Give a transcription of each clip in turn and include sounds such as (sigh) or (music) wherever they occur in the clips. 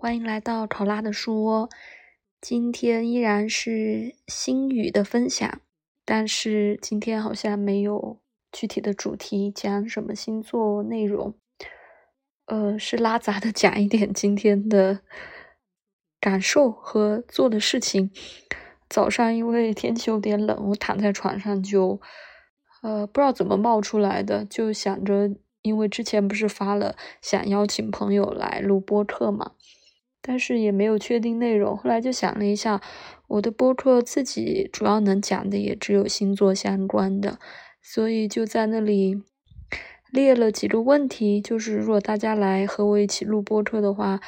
欢迎来到考拉的书窝。今天依然是星语的分享，但是今天好像没有具体的主题，讲什么星座内容。呃，是拉杂的讲一点今天的感受和做的事情。早上因为天气有点冷，我躺在床上就，呃，不知道怎么冒出来的，就想着，因为之前不是发了想邀请朋友来录播客嘛。但是也没有确定内容，后来就想了一下，我的播客自己主要能讲的也只有星座相关的，所以就在那里列了几个问题，就是如果大家来和我一起录播客的话，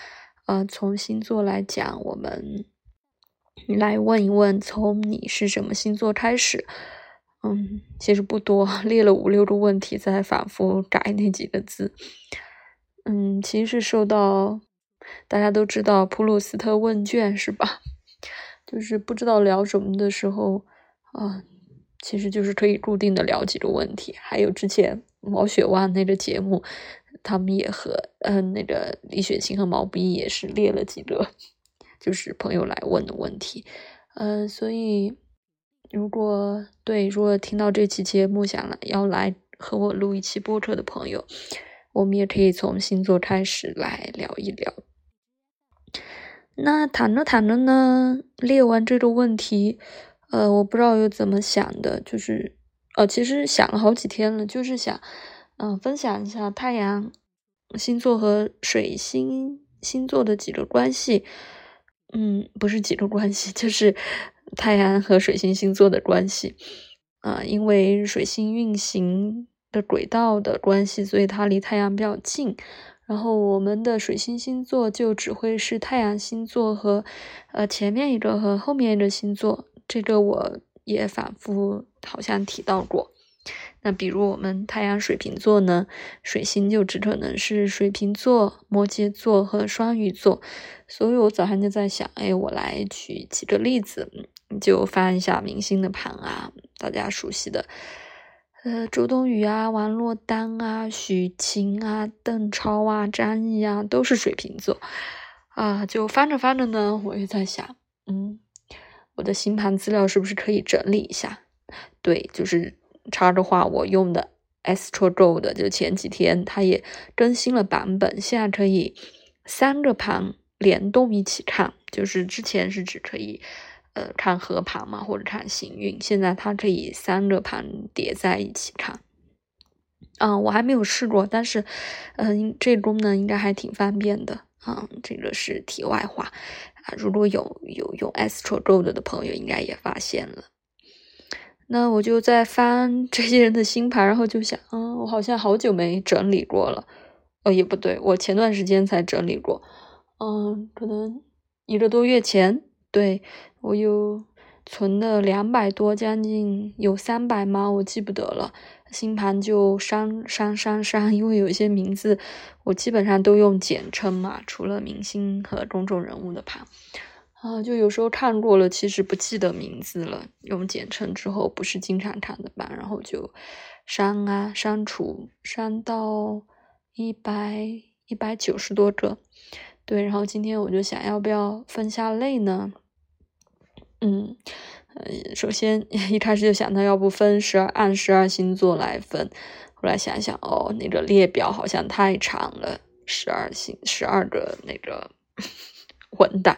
呃，从星座来讲，我们来问一问，从你是什么星座开始，嗯，其实不多，列了五六个问题，再反复改那几个字，嗯，其实是受到。大家都知道普鲁斯特问卷是吧？(laughs) 就是不知道聊什么的时候，啊，其实就是可以固定的聊几个问题。还有之前毛血旺那个节目，他们也和嗯那个李雪琴和毛不易也是列了几个，就是朋友来问的问题。嗯，所以如果对如果听到这期节目想来要来和我录一期播客的朋友，我们也可以从星座开始来聊一聊。那谈着谈着呢，列完这个问题，呃，我不知道又怎么想的，就是，呃，其实想了好几天了，就是想，嗯，分享一下太阳星座和水星星座的几个关系，嗯，不是几个关系，就是太阳和水星星座的关系，啊，因为水星运行的轨道的关系，所以它离太阳比较近。然后我们的水星星座就只会是太阳星座和，呃前面一个和后面一个星座，这个我也反复好像提到过。那比如我们太阳水瓶座呢，水星就只可能是水瓶座、摩羯座和双鱼座。所以我早上就在想，哎，我来举几个例子，就翻一下明星的盘啊，大家熟悉的。呃，周冬雨啊，王珞丹啊，许晴啊，邓超啊，张译啊，都是水瓶座啊。就翻着翻着呢，我也在想，嗯，我的星盘资料是不是可以整理一下？对，就是插着话，我用的 Astro Go 的，就前几天它也更新了版本，现在可以三个盘联动一起看，就是之前是只可以。呃，看合盘嘛，或者看行运。现在它可以三个盘叠在一起看。啊，我还没有试过，但是，嗯，这功能应该还挺方便的。啊，这个是题外话。啊，如果有有用 Astro Gold 的朋友，应该也发现了。那我就在翻 (laughs) 这些人的星盘，然后就想，嗯，我好像好久没整理过了。哦，也不对，我前段时间才整理过。嗯，可能一个多月前。对我有存了两百多，将近有三百吗？我记不得了。星盘就删删删删，(laughs) 因为有一些名字我基本上都用简称嘛，除了明星和公众人物的盘啊，就有时候看过了，其实不记得名字了。用简称之后不是经常看的吧，然后就删啊删除，删到一百一百九十多个。对，然后今天我就想要不要分下类呢？嗯，呃，首先一开始就想到要不分十二按十二星座来分，后来想想哦，那个列表好像太长了，十二星十二个那个 (laughs) 文档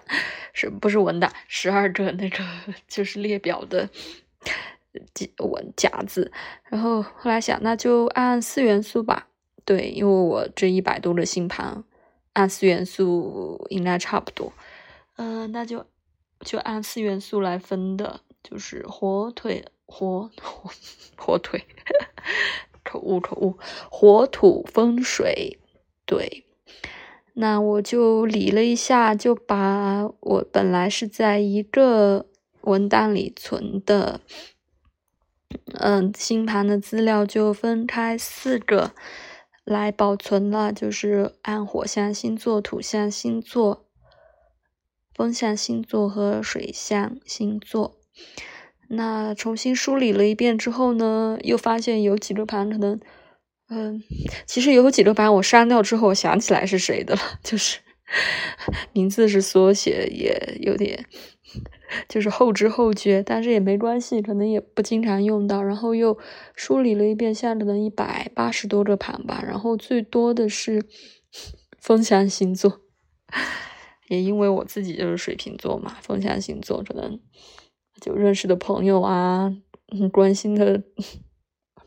是不是文档？十二个那个就是列表的文夹子，然后后来想那就按四元素吧，对，因为我这一百多个星盘。按四元素应该差不多，嗯，那就就按四元素来分的，就是火腿火火 (laughs) 火腿，口误口误，火土风水，对，那我就理了一下，就把我本来是在一个文档里存的，嗯，星盘的资料就分开四个。来保存了，就是按火象星座、土象星座、风象星座和水象星座。那重新梳理了一遍之后呢，又发现有几个盘可能，嗯，其实有几个盘我删掉之后，我想起来是谁的了，就是 (laughs) 名字是缩写，也有点就是后知后觉，但是也没关系，可能也不经常用到。然后又梳理了一遍，下了一百八十多个盘吧，然后最多的是 (laughs) 风象星座，也因为我自己就是水瓶座嘛，风象星座可能就认识的朋友啊，关心的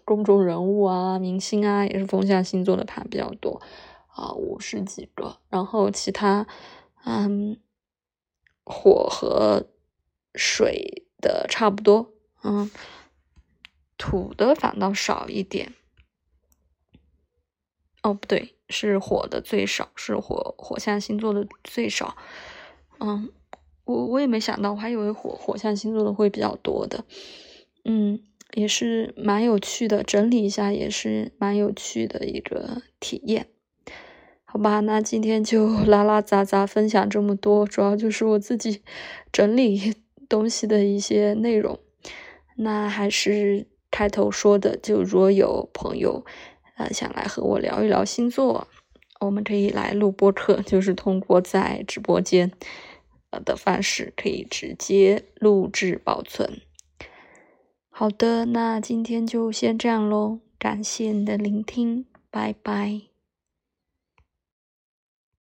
公众人物啊、明星啊，也是风象星座的盘比较多。啊，五十几个，然后其他，嗯，火和水的差不多，嗯，土的反倒少一点。哦，不对，是火的最少，是火火象星座的最少。嗯，我我也没想到，我还以为火火象星座的会比较多的。嗯，也是蛮有趣的，整理一下也是蛮有趣的一个体验。好吧，那今天就 (laughs) 拉拉杂杂分享这么多，主要就是我自己 (laughs) 整理 (laughs) 东西的一些内容。那还是开头说的，就如果有朋友呃想来和我聊一聊星座，我们可以来录播课，就是通过在直播间呃的方式，可以直接录制保存。好的，那今天就先这样喽，感谢你的聆听，拜拜。